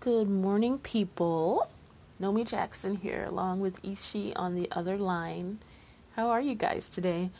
Good morning, people. Nomy Jackson here, along with Ishi on the other line. How are you guys today?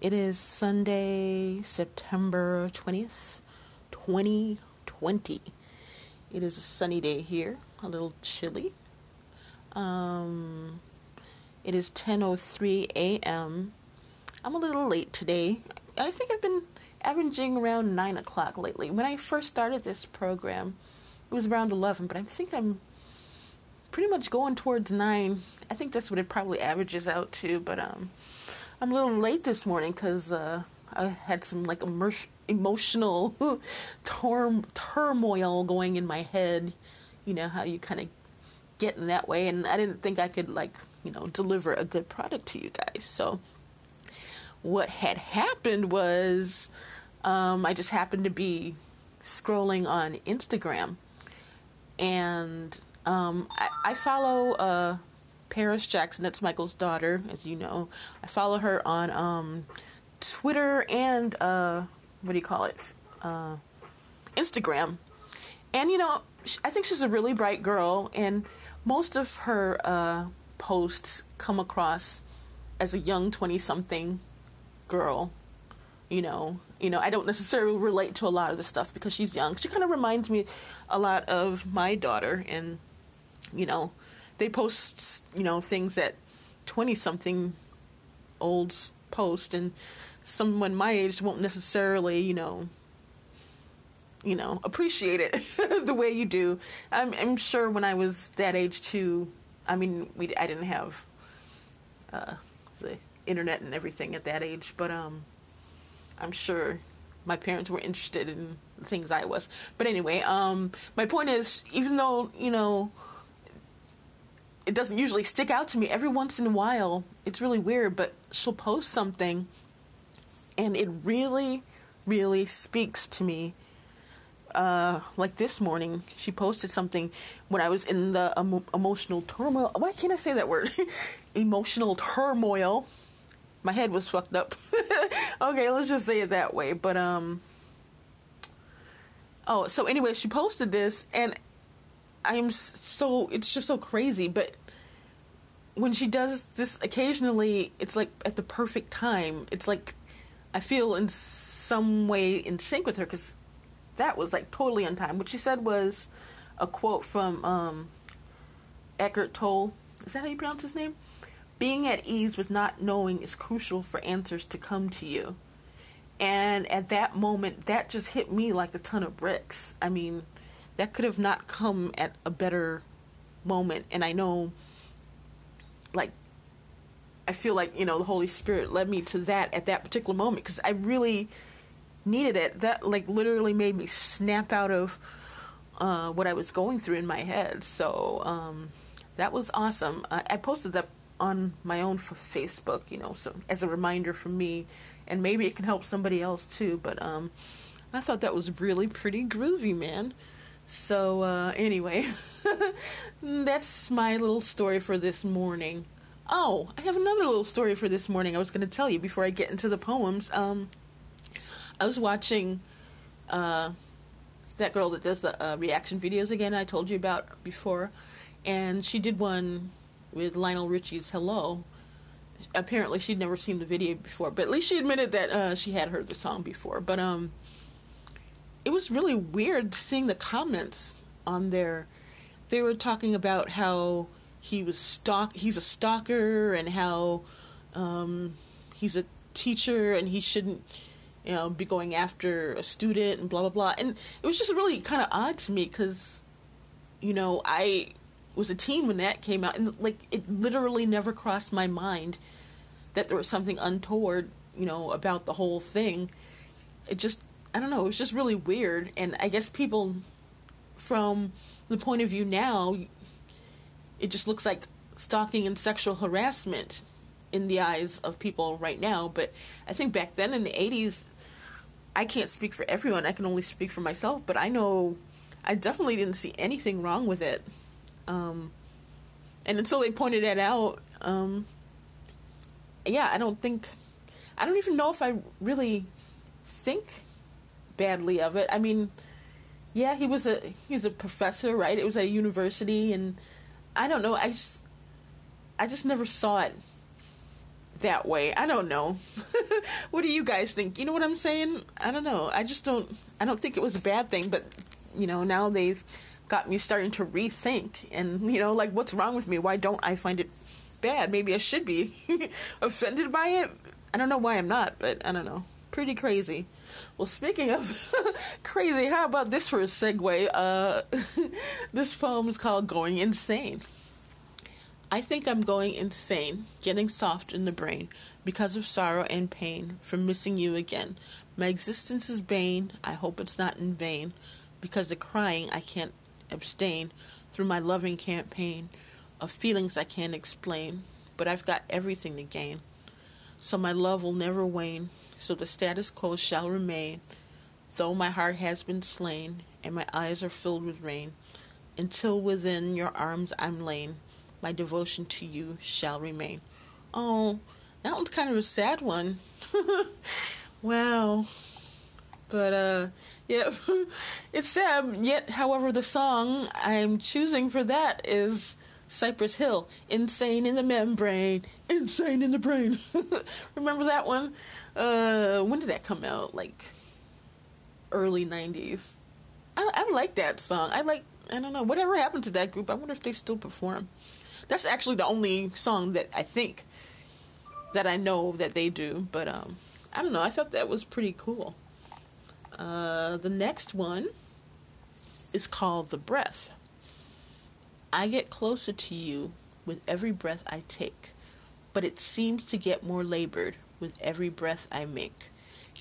It is Sunday, September 20th, 2020. It is a sunny day here, a little chilly. Um, it is 10:03 a.m. I'm a little late today. I think I've been averaging around nine o'clock lately. When I first started this program, it was around 11, but I think I'm pretty much going towards 9. I think that's what it probably averages out to, but um I'm a little late this morning cuz uh I had some like immer- emotional turmoil going in my head. You know how you kind of get in that way and I didn't think I could like, you know, deliver a good product to you guys. So what had happened was um, I just happened to be scrolling on Instagram and um, I, I, follow uh, Paris Jackson. That's Michael's daughter, as you know. I follow her on um, Twitter and uh, what do you call it? Uh, Instagram. And you know, I think she's a really bright girl, and most of her uh, posts come across as a young twenty-something girl. You know, you know, I don't necessarily relate to a lot of the stuff because she's young. She kind of reminds me a lot of my daughter, and you know, they post you know things that twenty something olds post, and someone my age won't necessarily you know you know appreciate it the way you do. I'm, I'm sure when I was that age too. I mean, we I didn't have uh, the internet and everything at that age, but um I'm sure my parents were interested in things I was. But anyway, um, my point is, even though you know, it doesn't usually stick out to me. Every once in a while, it's really weird, but she'll post something, and it really, really speaks to me. Uh, like this morning, she posted something when I was in the emo- emotional turmoil. Why can't I say that word? emotional turmoil my head was fucked up. okay, let's just say it that way. But um Oh, so anyway, she posted this and I'm so it's just so crazy, but when she does this occasionally, it's like at the perfect time. It's like I feel in some way in sync with her cuz that was like totally on time. What she said was a quote from um Eckhart Tolle. Is that how you pronounce his name? Being at ease with not knowing is crucial for answers to come to you. And at that moment, that just hit me like a ton of bricks. I mean, that could have not come at a better moment. And I know, like, I feel like, you know, the Holy Spirit led me to that at that particular moment because I really needed it. That, like, literally made me snap out of uh, what I was going through in my head. So, um, that was awesome. I, I posted that on my own for Facebook, you know, so as a reminder for me, and maybe it can help somebody else too. But um, I thought that was really pretty groovy, man. So uh, anyway, that's my little story for this morning. Oh, I have another little story for this morning. I was going to tell you before I get into the poems. Um, I was watching uh, that girl that does the uh, reaction videos again. I told you about before, and she did one with Lionel Richie's Hello. Apparently, she'd never seen the video before, but at least she admitted that uh, she had heard the song before. But um, it was really weird seeing the comments on there, they were talking about how he was stalk he's a stalker and how um, he's a teacher and he shouldn't you know be going after a student and blah blah blah and it was just really kind of odd to me because you know i was a teen when that came out and like it literally never crossed my mind that there was something untoward you know about the whole thing it just i don't know it was just really weird and i guess people from the point of view now it just looks like stalking and sexual harassment in the eyes of people right now. But I think back then in the 80s, I can't speak for everyone. I can only speak for myself. But I know I definitely didn't see anything wrong with it. Um, and until they pointed that out, um, yeah, I don't think, I don't even know if I really think badly of it. I mean, yeah, he was a he was a professor, right? It was a university, and I don't know. I just I just never saw it that way. I don't know. what do you guys think? You know what I'm saying? I don't know. I just don't I don't think it was a bad thing, but you know, now they've got me starting to rethink and you know, like what's wrong with me? Why don't I find it bad? Maybe I should be offended by it. I don't know why I'm not, but I don't know. Pretty crazy. Well, speaking of crazy, how about this for a segue? Uh, this poem is called Going Insane. I think I'm going insane, getting soft in the brain because of sorrow and pain from missing you again. My existence is bane, I hope it's not in vain, because the crying I can't abstain through my loving campaign of feelings I can't explain, but I've got everything to gain. So my love will never wane, so the status quo shall remain, though my heart has been slain and my eyes are filled with rain, until within your arms I'm lain, my devotion to you shall remain. Oh, that one's kind of a sad one. wow. But uh yeah, it's sad. Yet, however, the song I'm choosing for that is Cypress Hill, "Insane in the Membrane." Insane in the brain. Remember that one? Uh, when did that come out? Like early '90s. I, I like that song. I like. I don't know. Whatever happened to that group? I wonder if they still perform. That's actually the only song that I think that I know that they do. But um, I don't know. I thought that was pretty cool. Uh, the next one is called The Breath. I get closer to you with every breath I take, but it seems to get more labored with every breath I make.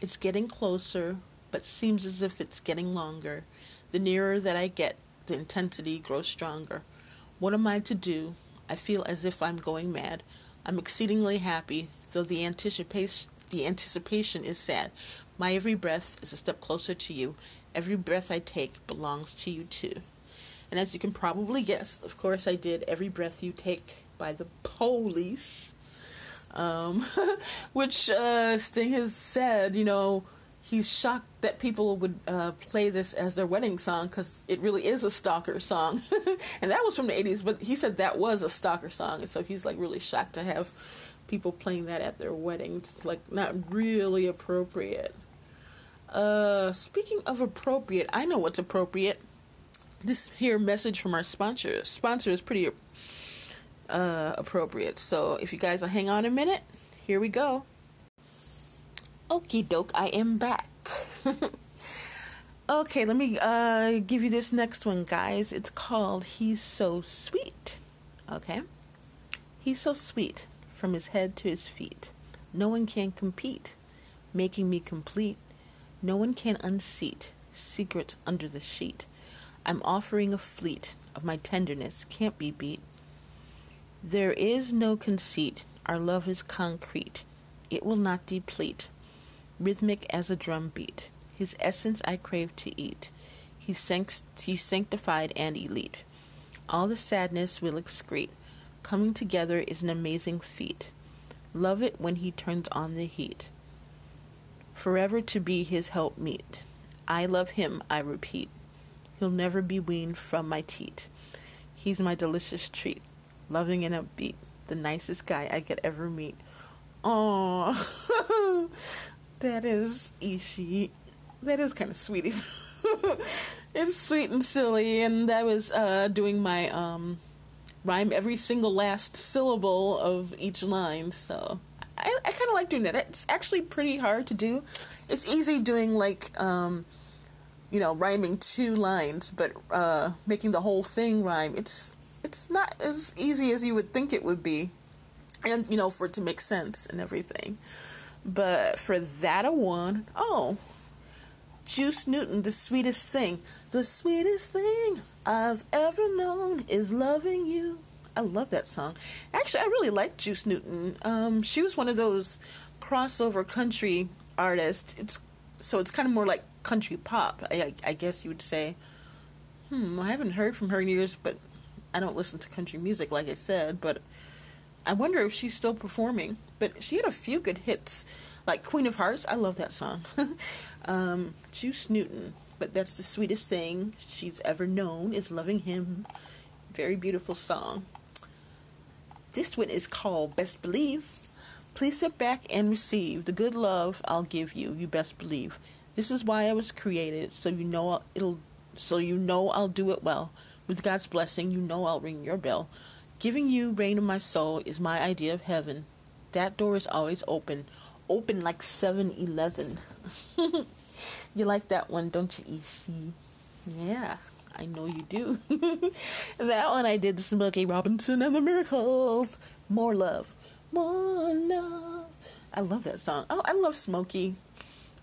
It's getting closer, but seems as if it's getting longer. The nearer that I get, the intensity grows stronger. What am I to do? I feel as if I'm going mad. I'm exceedingly happy, though the anticipation the anticipation is sad. My every breath is a step closer to you. Every breath I take belongs to you too. And as you can probably guess, of course, I did Every Breath You Take by the Police, um, which uh, Sting has said, you know, he's shocked that people would uh, play this as their wedding song because it really is a stalker song. and that was from the 80s, but he said that was a stalker song. And so he's like really shocked to have people playing that at their weddings. Like, not really appropriate. Uh, speaking of appropriate, I know what's appropriate. This here message from our sponsor sponsor is pretty uh, appropriate. So if you guys will hang on a minute, here we go. Okie doke, I am back. okay, let me uh, give you this next one, guys. It's called He's So Sweet. Okay? He's so sweet from his head to his feet. No one can compete, making me complete. No one can unseat secrets under the sheet. I'm offering a fleet of my tenderness, can't be beat. There is no conceit, our love is concrete, it will not deplete. Rhythmic as a drum beat, his essence I crave to eat. He's, sanct- he's sanctified and elite. All the sadness will excrete. Coming together is an amazing feat. Love it when he turns on the heat forever to be his helpmeet. I love him, I repeat. He'll never be weaned from my teat. He's my delicious treat, loving and upbeat, the nicest guy I could ever meet. Oh, that is Ishi. That is kind of sweet. it's sweet and silly, and I was uh, doing my um, rhyme every single last syllable of each line, so I, I kind of like doing that. It's actually pretty hard to do. It's easy doing like, um, you know, rhyming two lines, but uh, making the whole thing rhyme. It's it's not as easy as you would think it would be, and you know, for it to make sense and everything. But for that a one, oh, Juice Newton, the sweetest thing, the sweetest thing I've ever known is loving you. I love that song. Actually, I really like Juice Newton. Um, she was one of those crossover country artists. It's so it's kind of more like country pop, I, I guess you would say. Hmm, I haven't heard from her in years, but I don't listen to country music, like I said. But I wonder if she's still performing. But she had a few good hits, like Queen of Hearts. I love that song. um, Juice Newton, but that's the sweetest thing she's ever known is loving him. Very beautiful song. This one is called Best Believe. Please sit back and receive the good love I'll give you. You best believe. This is why I was created, so you know it'll so you know I'll do it well. With God's blessing, you know I'll ring your bell. Giving you rain of my soul is my idea of heaven. That door is always open. Open like 7-Eleven. you like that one, don't you, Ishi? Yeah. I know you do. that one I did Smokey Robinson and the Miracles. More love. More love. I love that song. Oh, I love Smokey.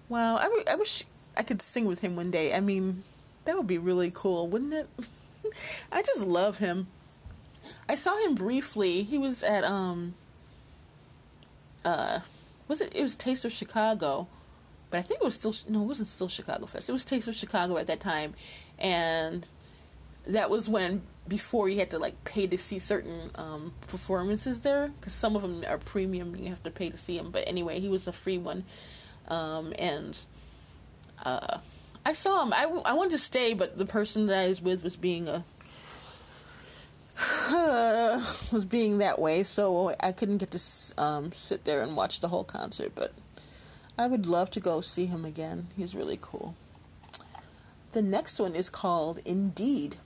Wow, I, w- I wish I could sing with him one day. I mean, that would be really cool, wouldn't it? I just love him. I saw him briefly. He was at um uh was it it was Taste of Chicago but I think it was still no, it wasn't still Chicago Fest. It was Taste of Chicago at that time, and that was when before you had to like pay to see certain um, performances there because some of them are premium you have to pay to see them. But anyway, he was a free one, um, and uh, I saw him. I, I wanted to stay, but the person that I was with was being a was being that way, so I couldn't get to um, sit there and watch the whole concert. But I would love to go see him again. He's really cool. The next one is called Indeed.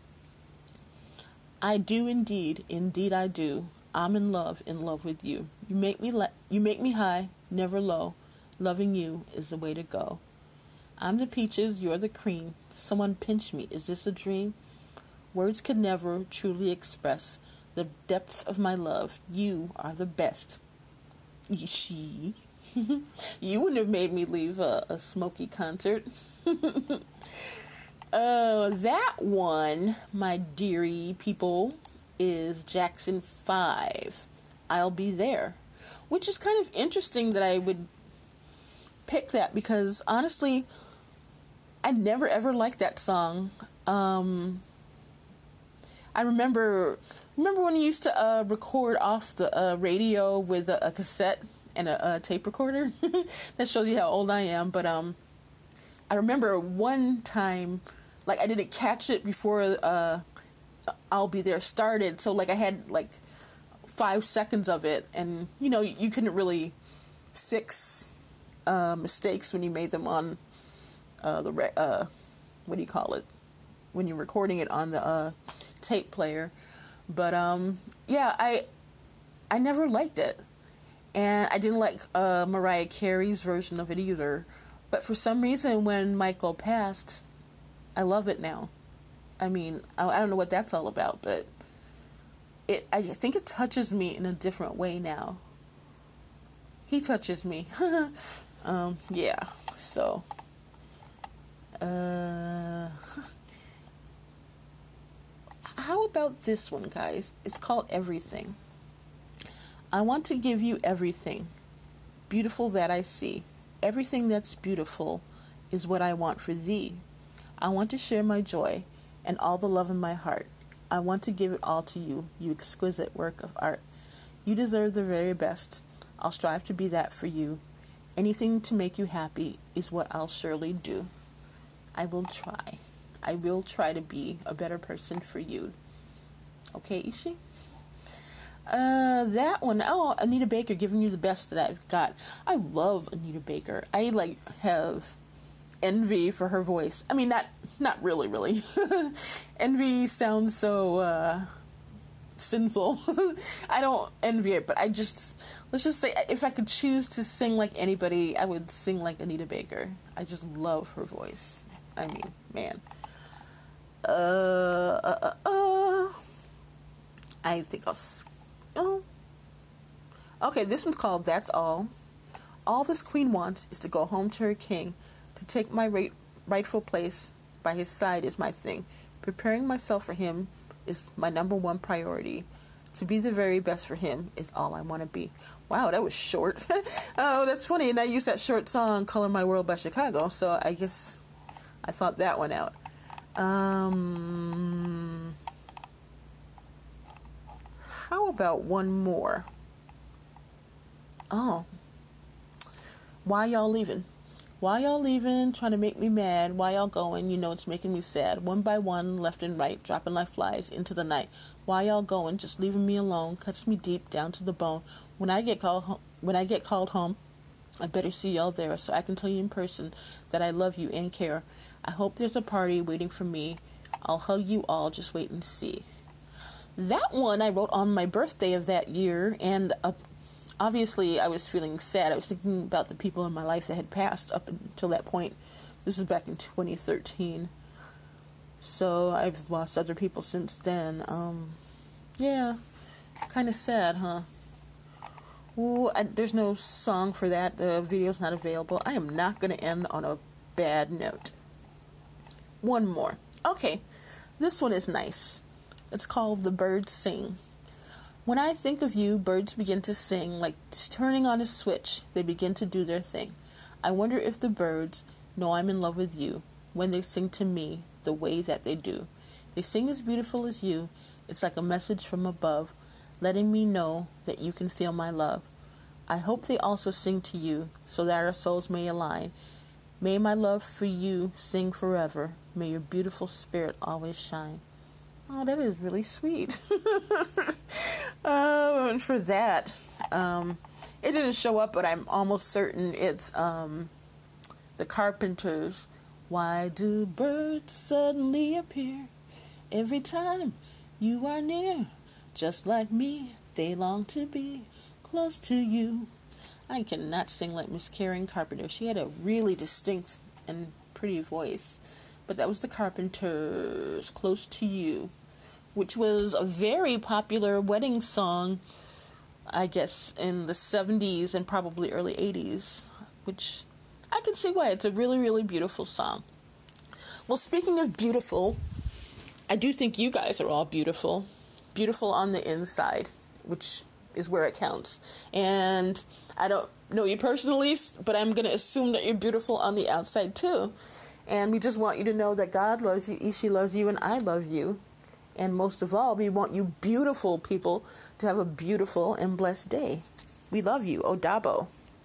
I do indeed, indeed I do. I'm in love, in love with you. You make me le- you make me high, never low. Loving you is the way to go. I'm the peaches, you're the cream. Someone pinch me, is this a dream? Words could never truly express the depth of my love. You are the best. She. you wouldn't have made me leave a, a Smokey concert. uh, that one, my dearie people, is Jackson 5. I'll be there. Which is kind of interesting that I would pick that because honestly, I never ever liked that song. Um, I remember remember when you used to uh, record off the uh, radio with a, a cassette and a, a tape recorder. that shows you how old I am. But um, I remember one time, like I didn't catch it before uh, I'll be there started. So like I had like five seconds of it, and you know you couldn't really fix uh, mistakes when you made them on uh, the re- uh, what do you call it when you're recording it on the uh, tape player. But um, yeah, I I never liked it and I didn't like uh, Mariah Carey's version of it either. But for some reason, when Michael passed, I love it now. I mean, I, I don't know what that's all about, but it I think it touches me in a different way now. He touches me. um, yeah. So, uh, how about this one, guys? It's called Everything. I want to give you everything beautiful that I see. Everything that's beautiful is what I want for thee. I want to share my joy and all the love in my heart. I want to give it all to you, you exquisite work of art. You deserve the very best. I'll strive to be that for you. Anything to make you happy is what I'll surely do. I will try. I will try to be a better person for you. Okay, Ishi? Uh, that one. Oh, Anita Baker giving you the best that I've got. I love Anita Baker. I like have Envy for her voice. I mean, not not really, really. Envy sounds so uh, sinful. I don't envy it, but I just let's just say if I could choose to sing like anybody, I would sing like Anita Baker. I just love her voice. I mean, man. Uh, uh, uh, uh. I think I'll. Oh. Okay, this one's called That's All. All this queen wants is to go home to her king, to take my right, rightful place by his side is my thing. Preparing myself for him is my number one priority. To be the very best for him is all I want to be. Wow, that was short. oh, that's funny. And I used that short song, Color My World by Chicago, so I guess I thought that one out. Um, how about one more? Oh, why y'all leaving? Why y'all leaving? Trying to make me mad. Why y'all going? You know it's making me sad. One by one, left and right, dropping like flies into the night. Why y'all going? Just leaving me alone cuts me deep down to the bone. When I get called home, when I get called home, I better see y'all there so I can tell you in person that I love you and care. I hope there's a party waiting for me. I'll hug you all. Just wait and see. That one I wrote on my birthday of that year, and uh, obviously I was feeling sad. I was thinking about the people in my life that had passed up until that point. This is back in 2013. So I've lost other people since then. Um, yeah, kind of sad, huh? Ooh, I, there's no song for that. The video's not available. I am not going to end on a bad note. One more. Okay, this one is nice. It's called The Birds Sing. When I think of you, birds begin to sing like turning on a switch. They begin to do their thing. I wonder if the birds know I'm in love with you when they sing to me the way that they do. They sing as beautiful as you. It's like a message from above, letting me know that you can feel my love. I hope they also sing to you so that our souls may align. May my love for you sing forever. May your beautiful spirit always shine. Oh, that is really sweet. um, and for that, um, it didn't show up, but I'm almost certain it's um, the Carpenters. Why do birds suddenly appear every time you are near? Just like me, they long to be close to you. I cannot sing like Miss Karen Carpenter. She had a really distinct and pretty voice. But that was the Carpenters, Close to You, which was a very popular wedding song, I guess, in the 70s and probably early 80s, which I can see why. It's a really, really beautiful song. Well, speaking of beautiful, I do think you guys are all beautiful. Beautiful on the inside, which is where it counts. And I don't know you personally, but I'm going to assume that you're beautiful on the outside too. And we just want you to know that God loves you, Ishi loves you, and I love you. And most of all, we want you beautiful people to have a beautiful and blessed day. We love you. Odabo.